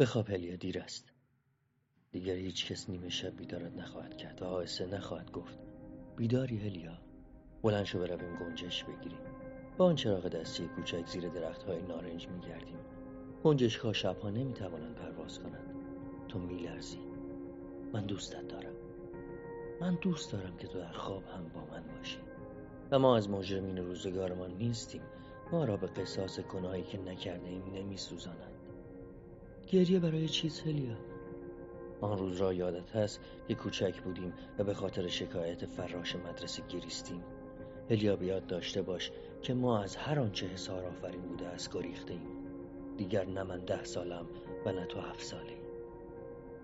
بخواب هلیا دیر است. دیگر هیچ کس نیمه شب بیدارت نخواهد کرد و آهسته نخواهد گفت. بیداری هلیا. بلند شو برویم گنجش بگیریم. با آن چراغ دستی کوچک زیر درخت های نارنج میگردیم. گنجشک ها شبها نمی‌توانند پرواز کنند. تو میلرزی. من دوستت دارم. من دوست دارم که تو در خواب هم با من باشی. و ما از مجرمین روزگارمان نیستیم. ما را به قصاص گناهی که نکرده ایم نمی سوزانند. گریه برای چیز هلیا آن روز را یادت هست که کوچک بودیم و به خاطر شکایت فراش مدرسه گریستیم. هلیا بیاد داشته باش که ما از هر آنچه حسار آفرین بوده است گریخته ایم. دیگر نه من ده سالم و نه تو هفت ساله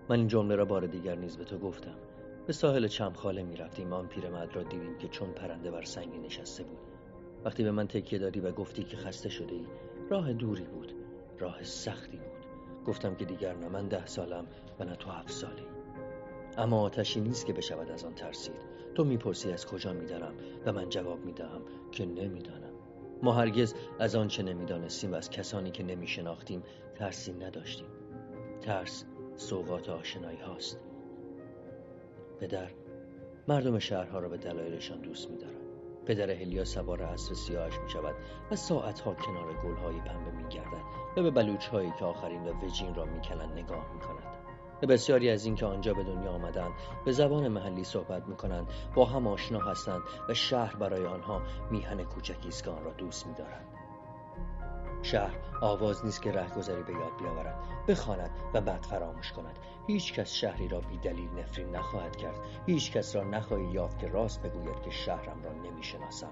من این جمله را بار دیگر نیز به تو گفتم. به ساحل چمخاله می رفتیم. آن پیرمرد را دیدیم که چون پرنده بر سنگی نشسته بود. وقتی به من تکیه دادی و گفتی که خسته شده ای راه دوری بود. راه سختی بود. گفتم که دیگر نه. من ده سالم و نه تو هفت ساله اما آتشی نیست که بشود از آن ترسید. تو می‌پرسی از کجا می‌دانم و من جواب می‌دهم که نمی‌دانم. ما هرگز از آنچه نمی‌دانستیم و از کسانی که نمیشناختیم ترسی نداشتیم. ترس سوقات آشنایی هاست. پدر مردم شهرها را به دلایلشان دوست میدارد پدر هلیا سوار اسب سیاهش می شود و ساعتها کنار گلهای پنبه می گردد و به بلوچ هایی که آخرین و وجین را می نگاه می کند و بسیاری از اینکه آنجا به دنیا آمدند به زبان محلی صحبت می کنند با هم آشنا هستند و شهر برای آنها میهن کوچکی را دوست می دارند. شهر. آواز نیست که رهگذری به یاد بیاورد بخواند و بعد فراموش کند. هیچ کس شهری را بی دلیل نفرین نخواهد کرد. هیچ کس را نخواهی یافت که راست بگوید که شهرم را نمی‌شناسم.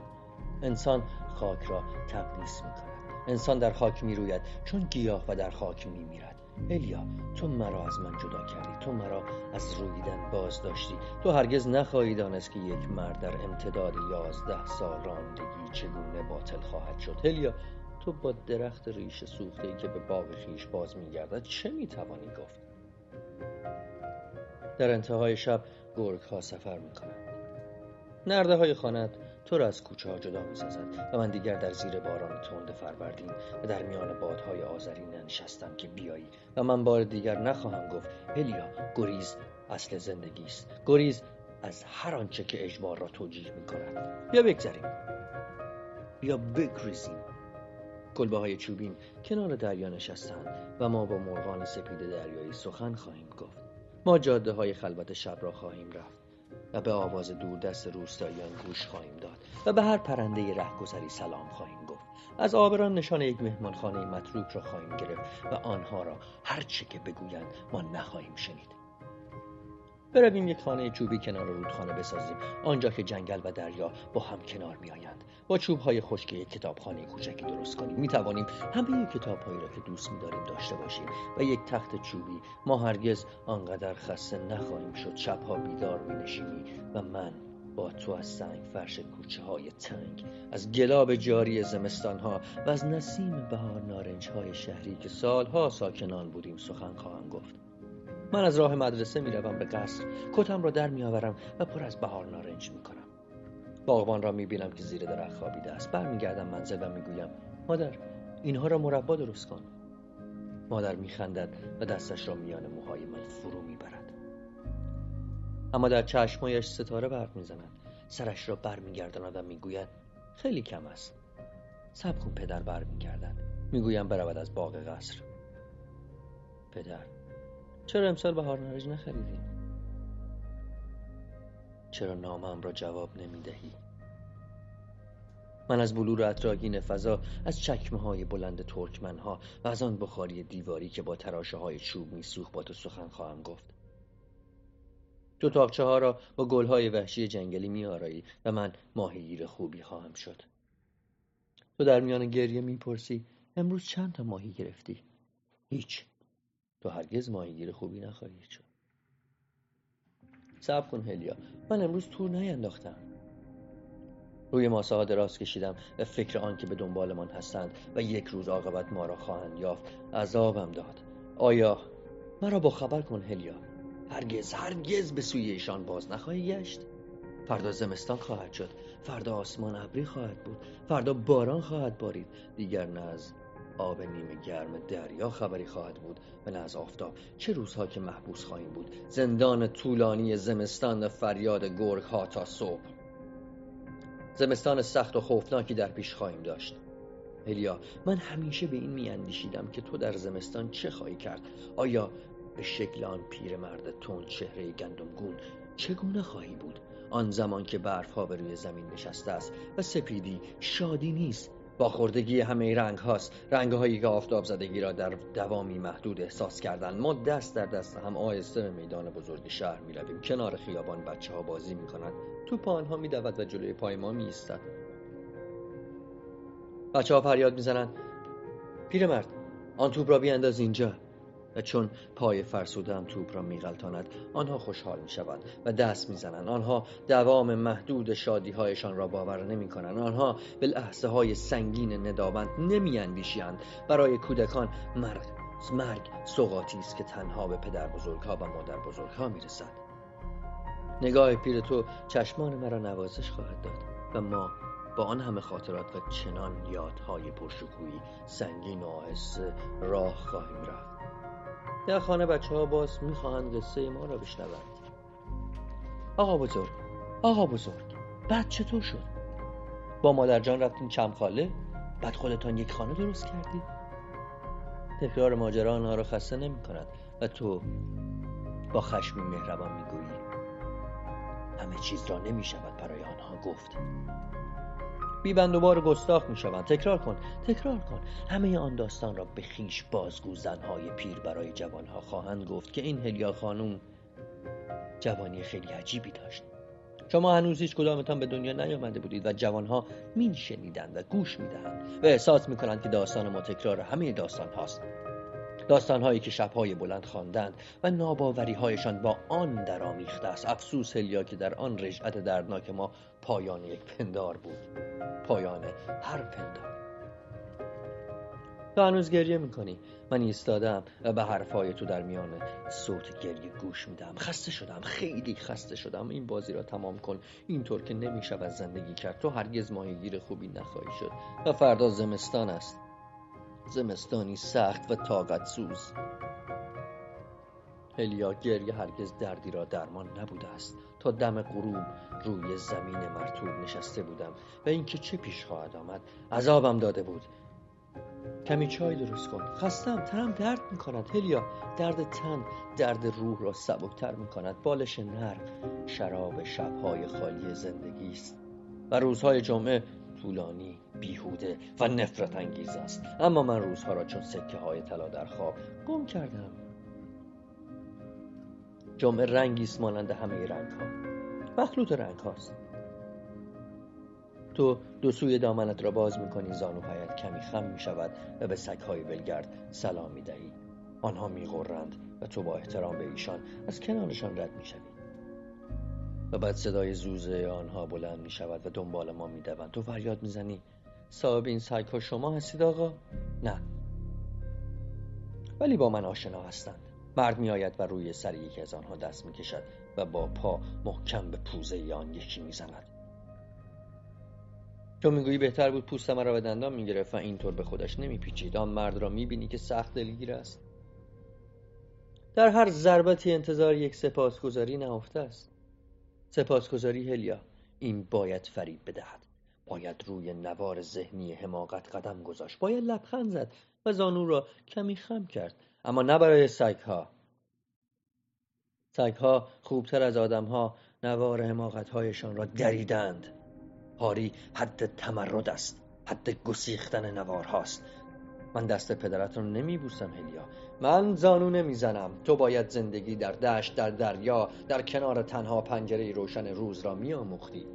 انسان خاک را تقدیس می کند انسان در خاک می روید چون گیاه و در خاک می میرد الیا تو مرا از من جدا کردی. تو مرا از رویدن باز داشتی تو هرگز نخواهی دانست که یک مرد در امتداد یازده سال راندگی چگونه باطل خواهد شد. هلیا تو با درخت ریش سوخته ای که به باغ خیش باز میگردد چه می‌توانی گفت؟ در انتهای شب گرگ ها سفر می‌کنند. نرده های خانت تو را از کوچه ها جدا می سازد و من دیگر در زیر باران تند فروردین و در میان بادهای آذرین ننشستم که بیایی و من بار دیگر نخواهم گفت هلیا گریز اصل زندگی است. گریز از هر آنچه که اجبار را توجیه می کند بیا بگذریم. بیا بگریزیم. کلبه های چوبین کنار دریا نشستند و ما با مرغان سپید دریایی سخن خواهیم گفت. ما جاده های خلوت شب را خواهیم رفت و به آواز دور دست روستاییان گوش خواهیم داد و به هر پرنده رهگذری سلام خواهیم گفت. از آبران نشان یک مهمانخانه متروک را خواهیم گرفت و آنها را هر چه که بگویند ما نخواهیم شنید. برویم یک خانه چوبی کنار رودخانه بسازیم. آنجا که جنگل و دریا با هم کنار میآیند. با چوب های خشک یک کتابخانه کوچکی درست کنیم. می توانیم همه کتابهایی را که دوست می داریم داشته باشیم و یک تخت چوبی. ما هرگز آنقدر خسته نخواهیم شد. شبها بیدار می نشینی و من با تو از سنگ فرش کوچه های تنگ از گلاب جاری زمستان ها و از نسیم بهار نارنج های شهری که سالها ساکنان بودیم سخن خواهم گفت. من از راه مدرسه می‌روم به قصر. کتم را در میآورم و پر از بهار نارنج می‌کنم. باغبان را می‌بینم که زیر درخت خوابیده است. برمیگردم منزل و می‌گویم مادر اینها را مربا درست کن. مادر میخندد و دستش را میان موهای من فرو می‌برد. اما در چشمایش ستاره برق می‌زند. سرش را برمیگرداند و می‌گوید خیلی کم است. سب کن پدر برمیگردد. می‌گویم برود از باغ قصر. پدر چرا امسال بهار نارنج نخریدی؟ چرا نامم را جواب نمی دهی؟ من از بلور اطراگین فضا از چکمه های بلند ترکمن ها و از آن بخاری دیواری که با تراشه های چوب میسوخ با تو سخن خواهم گفت. تو تاقچه ها را با گل های وحشی جنگلی میآرایی و من ماهیگیر خوبی خواهم شد. تو در میان گریه می‌پرسی امروز چند تا ماهی گرفتی؟ هیچ. تو هرگز ماهیگیر خوبی نخواهی شد. صبر کن هلیا. من امروز تور نینداختم. روی ماسه ها دراز کشیدم و فکر آن که به دنبالمان هستند و یک روز عاقبت ما را خواهند یافت عذابم داد. آیا مرا با خبر کن هلیا. هرگز هرگز به سوی ایشان باز نخواهی گشت. فردا زمستان خواهد شد. فردا آسمان ابری خواهد بود. فردا باران خواهد بارید. دیگر نه از آب نیمه گرم دریا خبری خواهد بود. و نه از آفتاب چه روزها که محبوس خواهیم بود. زندان طولانی زمستان فریاد گرگ ها تا صبح. زمستان سخت و خوفناکی در پیش خواهیم داشت. هلیا من همیشه به این میاندیشیدم که تو در زمستان چه خواهی کرد؟ آیا به شکل آن پیرمرد تند چهره گندمگون چگونه خواهی بود؟ آن زمان که برف ها به روی زمین نشسته است و سپیدی شادی نیست. با خوردگی همه رنگ هاست. رنگ هایی که آفتاب زدگی را در دوامی محدود احساس کردن ما دست در دست هم آهسته به میدان بزرگ شهر می رویم کنار خیابان بچه ها بازی می کنند توپ آنها می و جلوی پای ما می ایستد بچه ها فریاد می زنند پیرمرد آن توپ را بیانداز اینجا. و چون پای فرسوده هم توپ را میغلطاند آنها خوشحال می‌شوند و دست می‌زنند. آنها دوام محدود شادی هایشان را باور نمی کنند آنها به لحظه های سنگین نداوند نمی اندیشیند برای کودکان مرگ مرگ سوقاتی است که تنها به پدر ها و مادر ها می‌رسد. نگاه پیر تو چشمان مرا نوازش خواهد داد و ما با آن همه خاطرات و چنان یادهای پرشکوهی سنگین و آهسته راه خواهیم رفت. در خانه بچه ها باز می‌خواهند قصه ما را بشنوند. آقا بزرگ آقا بزرگ بعد چطور شد؟ با مادر جان رفتین چمخاله بعد خودتان یک خانه درست کردی تکرار ماجرا آنها را خسته نمی کند و تو با خشمی مهربان می‌گویی. همه چیز را نمی شود برای آنها گفت. بی بند و بار گستاخ می شوند تکرار کن تکرار کن. همه آن داستان را به خیش بازگو زنهای پیر برای جوانها خواهند گفت که این هلیا خانوم جوانی خیلی عجیبی داشت. شما هنوز هیچ کدامتان به دنیا نیامده بودید و جوانها می شنیدند و گوش می دهند و احساس می کنند که داستان ما تکرار همه داستان هاست داستانهایی که شبهای بلند خواندند و ناباوری هایشان با آن درآمیخته است. افسوس هلیا که در آن رجعت دردناک ما پایان یک پندار بود. پایان هر پندار. تو هنوز گریه می‌کنی؟ من ایستادم و به حرفهای تو در میان صوت گریه گوش میدم. خسته شدم. خیلی خسته شدم. این بازی را تمام کن. اینطور که نمی‌شود زندگی کرد. تو هرگز ماهیگیر خوبی نخواهی شد. و فردا زمستان است. زمستانی سخت و طاقت سوز. هلیا گریه هرگز دردی را درمان نبوده است. تا دم غروب روی زمین مرتوب نشسته بودم و اینکه چه پیش خواهد آمد عذابم داده بود. کمی چای درست کن. خستم تنم درد می کند هلیا درد تن درد روح را سبکتر می کند بالش نرم شراب شبهای خالی زندگی است. و روزهای جمعه طولانی بیهوده و نفرت انگیز است. اما من روزها را چون سکه های طلا در خواب گم کردم. جمعه رنگی است مانند همه رنگ ها مخلوط رنگ هاست. تو دو سوی دامنت را باز می‌کنی زانوهایت کمی خم می شود و به های ولگرد سلام می دهی آنها می غرند و تو با احترام به ایشان از کنارشان رد می شوی و بعد صدای زوزه آنها بلند می شود و دنبال ما می دوند تو فریاد می زنی صاحب این سگ ها شما هستید آقا؟ نه. ولی با من آشنا هستند. مرد می آید و روی سر یکی از آنها دست می کشد و با پا محکم به پوزه آن یکی می زند تو می‌گویی بهتر بود پوست مرا به دندان می‌گرفت و اینطور به خودش نمیپیچید. آن مرد را می‌بینی که سخت دلگیر است. در هر ضربتی انتظار یک سپاسگزاری نهفته است. سپاسگزاری هلیا. این باید فرید بدهد. باید روی نوار ذهنی حماقت قدم گذاشت. باید لبخند زد و زانو را کمی خم کرد. اما نه برای سگها. سگها خوبتر از آدمها نوار حماقتهایشان را دریدند. هاری حد تمرد است. حد گسیختن نوارهاست. من دست پدرت رو نمی بوسم هلیا. من زانو نمی‌زنم. تو باید زندگی در دشت در دریا در کنار تنها پنجره روشن روز را میآموختی.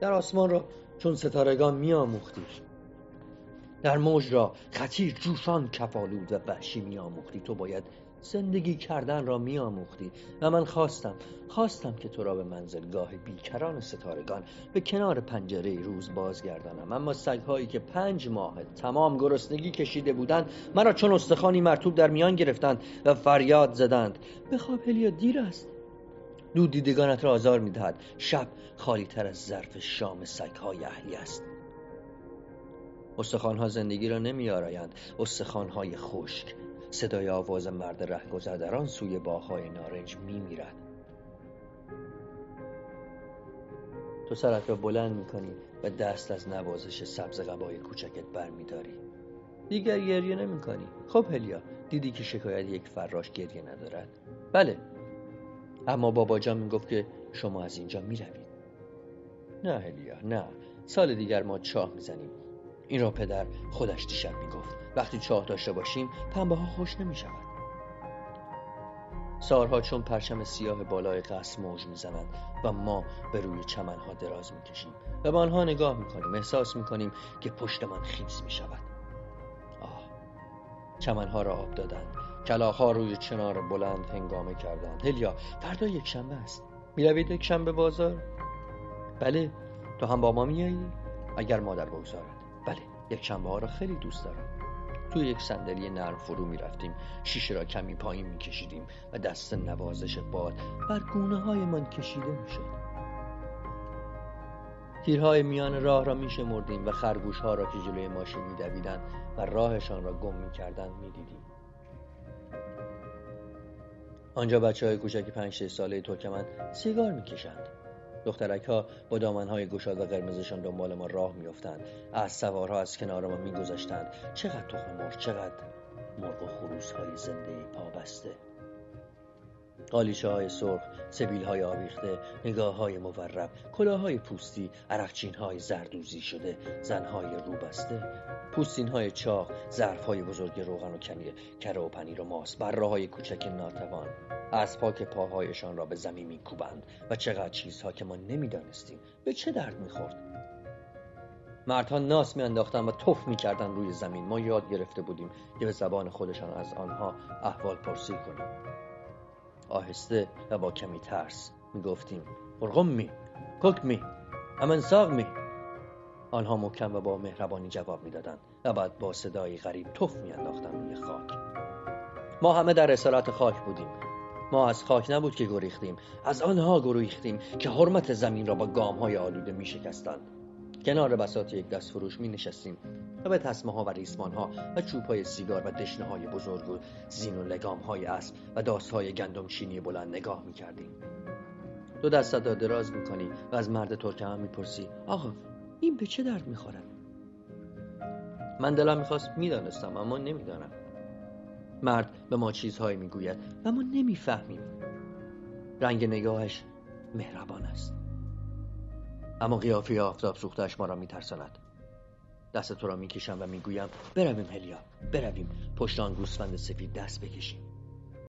در آسمان را چون ستارگان میآموختی. در موج را خطیر جوشان کفالود و وحشی میآموختی. تو باید زندگی کردن را میآموختی و من خواستم خواستم که تو را به منزلگاه بیکران ستارگان به کنار پنجره روز بازگردانم. اما سگهایی که پنج ماه تمام گرسنگی کشیده بودند مرا چون استخوانی مرتوب در میان گرفتند و فریاد زدند بخواب هلیا دیر است. دود دیدگانت را آزار می‌دهد شب خالی تر از ظرف شام سگهای اهلی است. استخوانها زندگی را نمیآرایند استخوانهای خشک صدای آواز مرد رهگذر در آن سوی باغهای نارنج میمیرد. تو سرت را بلند می‌کنی و دست از نوازش سبز قبای کوچکت برمیداری. دیگر گریه نمی‌کنی. خب هلیا دیدی که شکایت یک فراش گریه ندارد؟ بله. اما بابا جان می‌گفت که شما از اینجا می‌روید. نه هلیا نه. سال دیگر ما چاه می‌زنیم. این را پدر خودش دیشب می‌گفت. وقتی چاه داشته باشیم پنبه ها خوش نمی‌شود. سارها چون پرچم سیاه بالای قصر موج می‌زنند و ما به روی چمنها دراز می‌کشیم و به آنها نگاه می‌کنیم احساس می‌کنیم که پشتمان خیس می‌شود. آه چمنها را آب دادند. کلاخها روی چنار بلند هنگامه کردند. هلیا فردا یک شنبه است. می‌روید یک شنبه بازار؟ بله تو هم با ما میایی اگر مادر بگذارد. یک شنبه ها را خیلی دوست دارم توی یک صندلی نرم فرو می رفتیم شیشه را کمی پایین می کشیدیم و دست نوازش باد بر گونه های من کشیده می شد تیرهای میان راه را می شمردیم و خرگوش ها را که جلوی ماشین می دویدن و راهشان را گم می کردن می دیدیم. آنجا بچه های کوچک پنج ساله ترکمن سیگار می کشند. دخترک ها با دامن های گشاد و قرمزشان دنبال ما راه میافتند. از سوارها از کنار ما میگذشتند. چقدر تخم مرغ چقدر مرغ و خروس های زنده پابسته. قالیچه های سرخ، سبیل های آویخته، نگاه های مورب، کلاه های پوستی، عرقچین های زردوزی شده، زن های روبسته، پوستین های چاق، ظرف های بزرگ روغن و کنیر، کره و پنیر و ماس، بره های کوچک ناتوان، اسبها که پاهایشان را به زمین میکوبند و چقدر چیزها که ما نمی‌دانستیم به چه درد می‌خورد. مردها ناس میانداختند و تف می‌کردند روی زمین. ما یاد گرفته بودیم که به زبان خودشان از آنها احوال پرسی کنیم. آهسته و با کمی ترس. می کک امن ساق می. آنها محکم و با مهربانی جواب می‌دادند و بعد با صدایی غریب تف میانداختند روی خاک. ما همه در اصالت خاک بودیم. ما از خاک نبود که گریختیم از آنها گریختیم که حرمت زمین را با گام های آلوده می شکستند کنار بساط یک دست فروش می نشستیم و به تسمه ها و ریسمان ها و چوب های سیگار و دشنه های بزرگ و زین و لگام های اسب و داست های گندم چینی بلند نگاه می کردیم. دو دست را دراز می کنی و از مرد ترکمن می پرسی آقا این به چه درد می خورد؟ من دلم می‌خواست می‌دانستم اما نمی‌دانم مرد به ما چیزهایی می‌گوید و ما نمی‌فهمیم رنگ نگاهش مهربان است. اما قیافه آفتاب سوختش ما را میترساند. دست تو را می‌کشم و می‌گویم برویم هلیا برویم. پشت آن گوسفند سفید دست بکشیم.